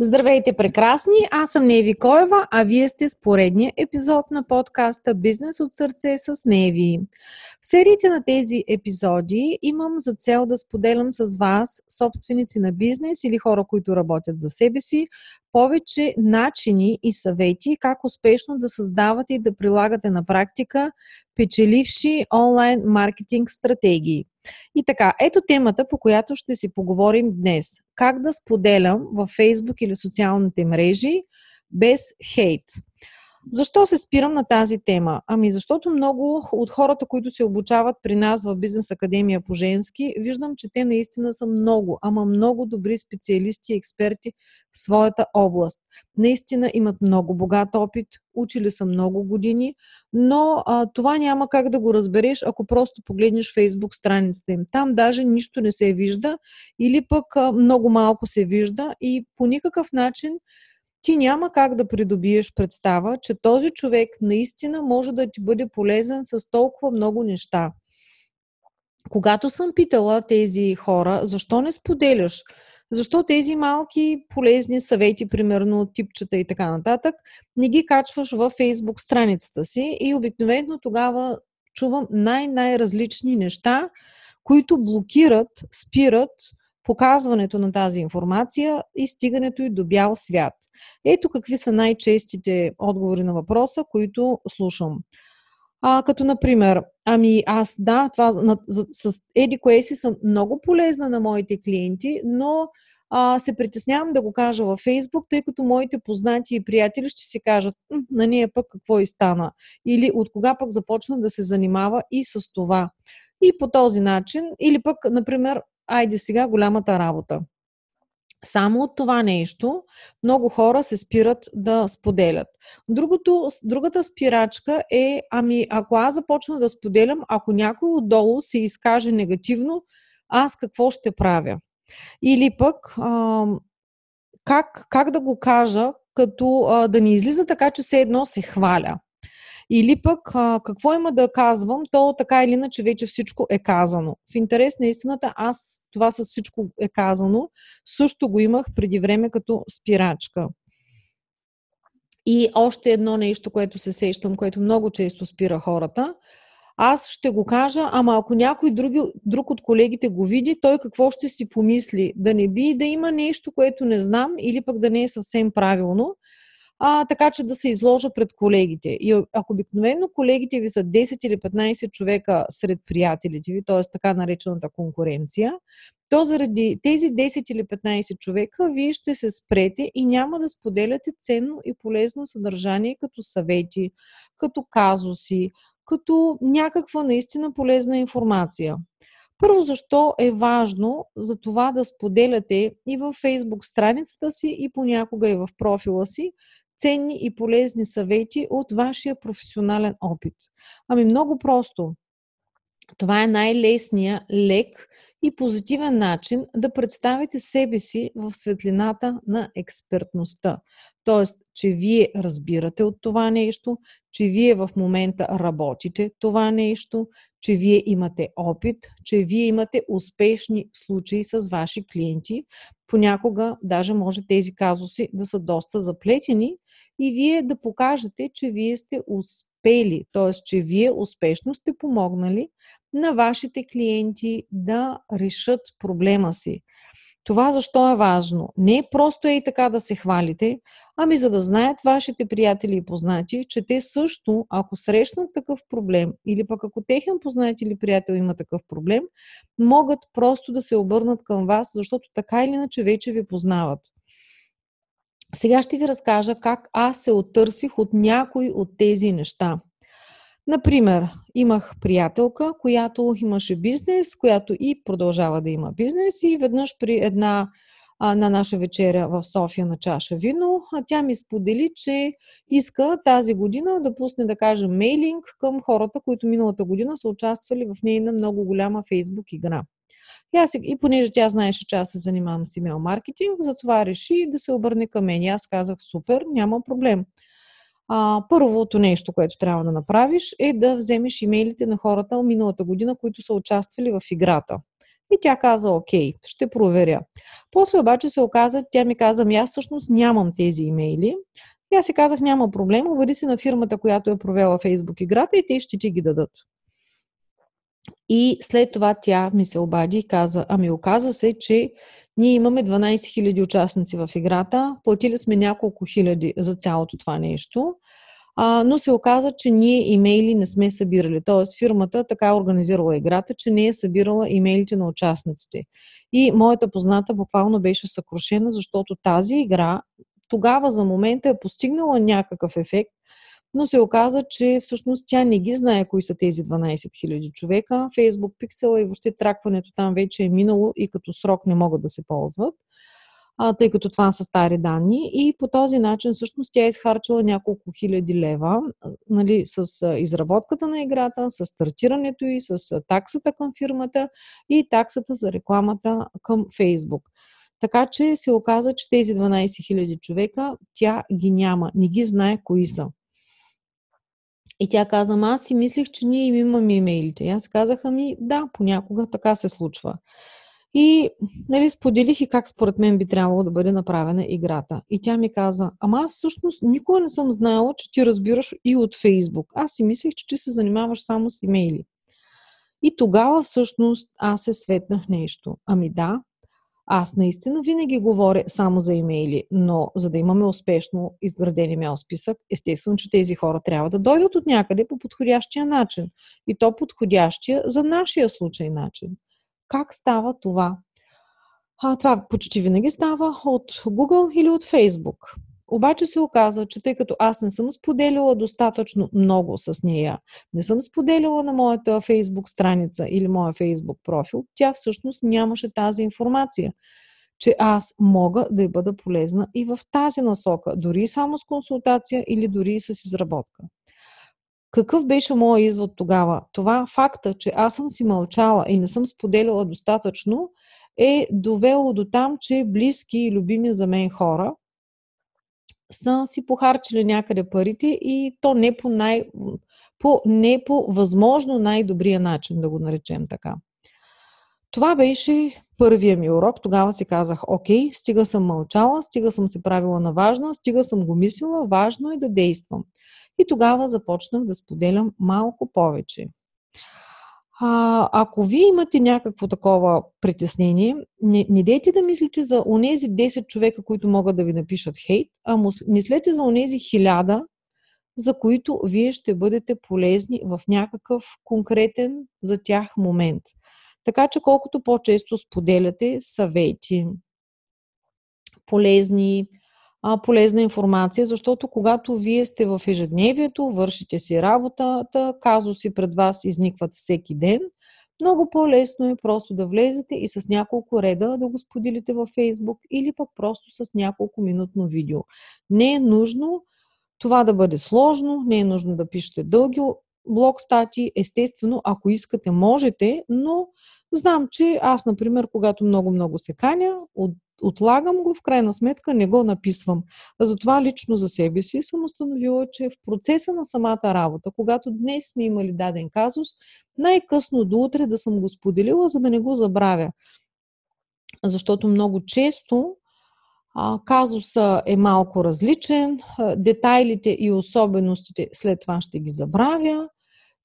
Здравейте, прекрасни! Аз съм Неви Коева, а вие сте с поредния епизод на подкаста Бизнес от сърце с Неви. В сериите на тези епизоди имам за цел да споделям с вас, собственици на бизнес или хора, които работят за себе си, повече начини и съвети как успешно да създавате и да прилагате на практика печеливши онлайн маркетинг стратегии. И така, ето темата, по която ще си поговорим днес. Как да споделям във Facebook или социалните мрежи без хейт. Защо се спирам на тази тема? Ами защото много от хората, които се обучават при нас в Бизнес Академия по женски, виждам, че те наистина са много, ама много добри специалисти и експерти в своята област. Наистина имат много богат опит, учили са много години, но а, това няма как да го разбереш, ако просто погледнеш Фейсбук страницата им. Там даже нищо не се вижда или пък а, много малко се вижда и по никакъв начин ти няма как да придобиеш представа, че този човек наистина може да ти бъде полезен с толкова много неща. Когато съм питала тези хора, защо не споделяш, защо тези малки полезни съвети, примерно типчета и така нататък, не ги качваш във фейсбук страницата си и обикновено тогава чувам най-най-различни неща, които блокират, спират показването на тази информация и стигането и до бял свят. Ето какви са най-честите отговори на въпроса, които слушам. А, като, например, ами аз, да, това, на, за, с Еди Коеси съм много полезна на моите клиенти, но а, се притеснявам да го кажа във Фейсбук, тъй като моите познати и приятели ще си кажат, на нея пък какво и стана. Или от кога пък започна да се занимава и с това. И по този начин, или пък, например, айде сега голямата работа. Само от това нещо много хора се спират да споделят. Другото, другата спирачка е, ами ако аз започна да споделям, ако някой отдолу се изкаже негативно, аз какво ще правя? Или пък а, как, как да го кажа, като а, да не излиза така, че все едно се хваля. Или пък а, какво има да казвам, то така или иначе вече всичко е казано. В интерес на истината, аз това с всичко е казано, също го имах преди време като спирачка. И още едно нещо, което се сещам, което много често спира хората. Аз ще го кажа, ама ако някой други, друг от колегите го види, той какво ще си помисли? Да не би да има нещо, което не знам или пък да не е съвсем правилно а, така че да се изложа пред колегите. И ако обикновено колегите ви са 10 или 15 човека сред приятелите ви, т.е. така наречената конкуренция, то заради тези 10 или 15 човека вие ще се спрете и няма да споделяте ценно и полезно съдържание като съвети, като казуси, като някаква наистина полезна информация. Първо, защо е важно за това да споделяте и във Facebook страницата си, и понякога и в профила си ценни и полезни съвети от вашия професионален опит? Ами много просто. Това е най-лесният, лек и позитивен начин да представите себе си в светлината на експертността. Тоест, че вие разбирате от това нещо, че вие в момента работите това нещо, че вие имате опит, че вие имате успешни случаи с ваши клиенти. Понякога даже може тези казуси да са доста заплетени и вие да покажете, че вие сте успели, т.е. че вие успешно сте помогнали на вашите клиенти да решат проблема си. Това защо е важно? Не е просто и така да се хвалите, ами за да знаят вашите приятели и познати, че те също, ако срещнат такъв проблем, или пък ако техен познат или приятел има такъв проблем, могат просто да се обърнат към вас, защото така или иначе вече ви познават. Сега ще ви разкажа как аз се оттърсих от някои от тези неща. Например, имах приятелка, която имаше бизнес, която и продължава да има бизнес и веднъж при една на наша вечеря в София на чаша вино, тя ми сподели, че иска тази година да пусне, да кажем, мейлинг към хората, които миналата година са участвали в нейна много голяма фейсбук игра. И, аз, и понеже тя знаеше, че аз се занимавам с имейл маркетинг, затова реши да се обърне към мен. И аз казах, супер, няма проблем. А, първото нещо, което трябва да направиш е да вземеш имейлите на хората от миналата година, които са участвали в играта. И тя каза, окей, ще проверя. После обаче се оказа, тя ми каза, ами аз всъщност нямам тези имейли. И аз си казах, няма проблем, обади си на фирмата, която е провела Facebook играта и те ще ти ги дадат. И след това тя ми се обади и каза, ами оказа се, че ние имаме 12 000 участници в играта, платили сме няколко хиляди за цялото това нещо, а, но се оказа, че ние имейли не сме събирали. Тоест фирмата така е организирала играта, че не е събирала имейлите на участниците. И моята позната буквално беше съкрушена, защото тази игра тогава за момента е постигнала някакъв ефект, но се оказа, че всъщност тя не ги знае кои са тези 12 000 човека. Facebook Pixel и въобще тракването там вече е минало и като срок не могат да се ползват, а, тъй като това са стари данни. И по този начин всъщност тя е изхарчила няколко хиляди лева нали, с изработката на играта, с стартирането и с таксата към фирмата и таксата за рекламата към Facebook. Така че се оказа, че тези 12 000 човека тя ги няма, не ги знае кои са. И тя каза, аз си мислих, че ние им имаме имейлите. И аз казах, ами да, понякога така се случва. И нали, споделих и как според мен би трябвало да бъде направена играта. И тя ми каза, ама аз всъщност никога не съм знаела, че ти разбираш и от Фейсбук. Аз си мислех, че ти се занимаваш само с имейли. И тогава всъщност аз се светнах нещо. Ами да, аз наистина винаги говоря само за имейли, но за да имаме успешно изграден имейл списък, естествено, че тези хора трябва да дойдат от някъде по подходящия начин. И то подходящия за нашия случай начин. Как става това? А, това почти винаги става от Google или от Facebook. Обаче се оказа, че тъй като аз не съм споделила достатъчно много с нея, не съм споделила на моята Facebook страница или моя Facebook профил, тя всъщност нямаше тази информация, че аз мога да й бъда полезна и в тази насока, дори само с консултация или дори с изработка. Какъв беше моят извод тогава? Това факта, че аз съм си мълчала и не съм споделила достатъчно, е довело до там, че близки и любими за мен хора са си похарчили някъде парите и то не по, най, по, не по възможно най-добрия начин, да го наречем така. Това беше първия ми урок. Тогава си казах, окей, стига съм мълчала, стига съм се правила на важна, стига съм го мислила, важно е да действам. И тогава започнах да споделям малко повече. А, ако вие имате някакво такова притеснение, не, не дейте да мислите за онези 10 човека, които могат да ви напишат хейт, а мислете за онези 1000, за които вие ще бъдете полезни в някакъв конкретен за тях момент. Така че колкото по-често споделяте съвети, полезни, а, полезна информация, защото когато вие сте в ежедневието, вършите си работата, казуси пред вас изникват всеки ден, много по-лесно е просто да влезете и с няколко реда да го споделите във Facebook или пък просто с няколко минутно видео. Не е нужно това да бъде сложно, не е нужно да пишете дълги блог стати. Естествено, ако искате, можете, но знам, че аз, например, когато много-много се каня, от отлагам го, в крайна сметка не го написвам. Затова лично за себе си съм установила, че в процеса на самата работа, когато днес сме имали даден казус, най-късно до утре да съм го споделила, за да не го забравя. Защото много често казуса е малко различен, детайлите и особеностите след това ще ги забравя.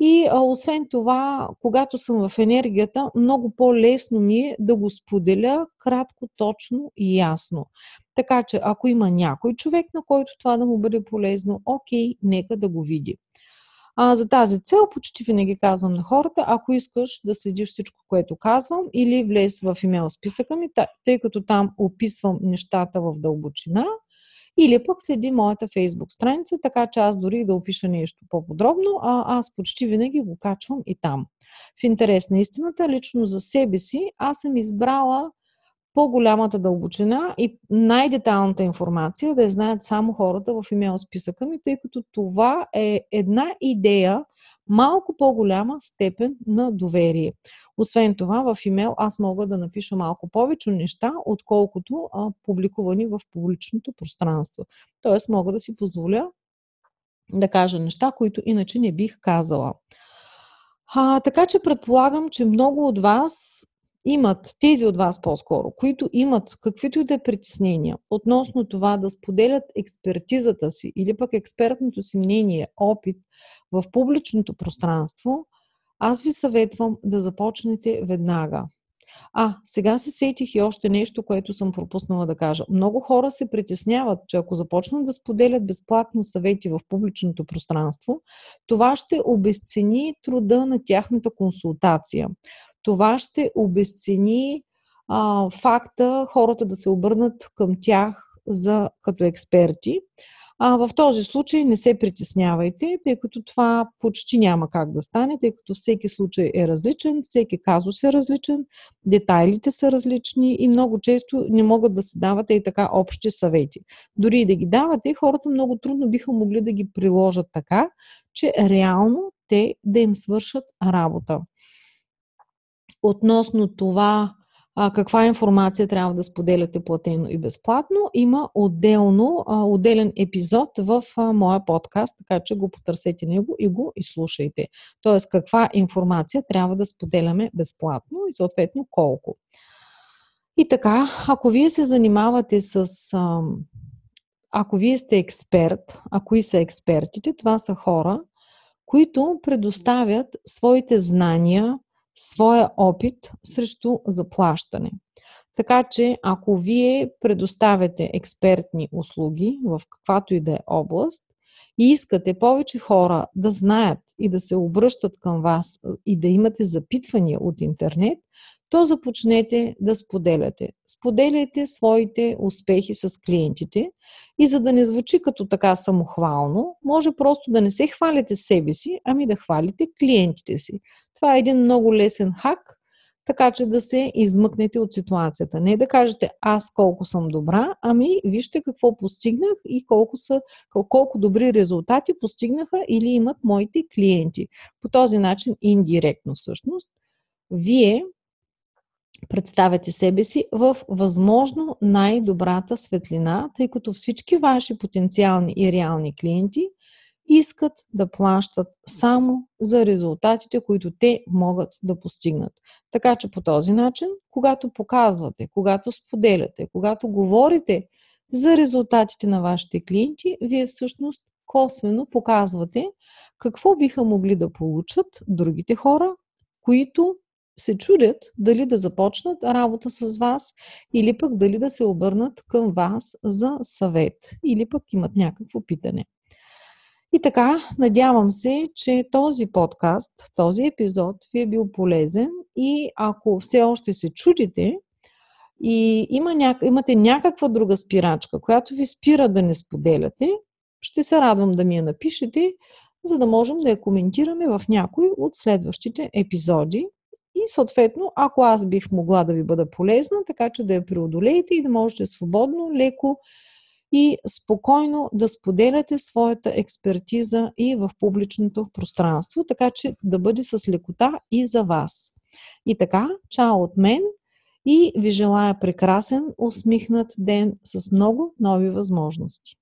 И а, освен това, когато съм в енергията, много по-лесно ми е да го споделя кратко, точно и ясно. Така че, ако има някой човек, на който това да му бъде полезно, окей, нека да го види. А, за тази цел почти винаги казвам на хората, ако искаш да следиш всичко, което казвам, или влез в имейл списъка ми, тъй като там описвам нещата в дълбочина, или пък следи моята фейсбук страница, така че аз дори да опиша нещо по-подробно, а аз почти винаги го качвам и там. В интерес на истината, лично за себе си, аз съм избрала по-голямата дълбочина и най-деталната информация да я знаят само хората в имейл списъка ми, тъй като това е една идея, малко по-голяма степен на доверие. Освен това, в имейл аз мога да напиша малко повече неща, отколкото а, публикувани в публичното пространство. Тоест, мога да си позволя да кажа неща, които иначе не бих казала. А, така че предполагам, че много от вас имат, тези от вас по-скоро, които имат каквито и да е притеснения относно това да споделят експертизата си или пък експертното си мнение, опит в публичното пространство, аз ви съветвам да започнете веднага. А, сега се сетих и още нещо, което съм пропуснала да кажа. Много хора се притесняват, че ако започнат да споделят безплатно съвети в публичното пространство, това ще обесцени труда на тяхната консултация. Това ще обесцени а, факта хората да се обърнат към тях за, като експерти. А в този случай не се притеснявайте, тъй като това почти няма как да стане, тъй като всеки случай е различен, всеки казус е различен, детайлите са различни и много често не могат да се давате и така общи съвети. Дори и да ги давате, хората много трудно биха могли да ги приложат така, че реално те да им свършат работа. Относно това, а, каква информация трябва да споделяте платено и безплатно, има отделно, а, отделен епизод в а, моя подкаст, така че го потърсете него и го изслушайте. Тоест, каква информация трябва да споделяме безплатно и съответно колко. И така, ако вие се занимавате с. А, ако вие сте експерт, а кои са експертите, това са хора, които предоставят своите знания, своя опит срещу заплащане. Така че, ако вие предоставяте експертни услуги в каквато и да е област и искате повече хора да знаят и да се обръщат към вас и да имате запитвания от интернет, то започнете да споделяте. Споделяйте своите успехи с клиентите и за да не звучи като така самохвално, може просто да не се хвалите себе си, ами да хвалите клиентите си. Това е един много лесен хак, така че да се измъкнете от ситуацията. Не да кажете аз колко съм добра, ами вижте какво постигнах и колко, са, колко добри резултати постигнаха или имат моите клиенти. По този начин, индиректно всъщност, вие представяте себе си в възможно най-добрата светлина, тъй като всички ваши потенциални и реални клиенти искат да плащат само за резултатите, които те могат да постигнат. Така че по този начин, когато показвате, когато споделяте, когато говорите за резултатите на вашите клиенти, вие всъщност косвено показвате какво биха могли да получат другите хора, които се чудят дали да започнат работа с вас или пък дали да се обърнат към вас за съвет или пък имат някакво питане. И така, надявам се, че този подкаст, този епизод ви е бил полезен и ако все още се чудите и има ня... имате някаква друга спирачка, която ви спира да не споделяте, ще се радвам да ми я напишете, за да можем да я коментираме в някой от следващите епизоди. И съответно, ако аз бих могла да ви бъда полезна, така че да я преодолеете и да можете свободно, леко и спокойно да споделяте своята експертиза и в публичното пространство, така че да бъде с лекота и за вас. И така, чао от мен и ви желая прекрасен, усмихнат ден с много нови възможности.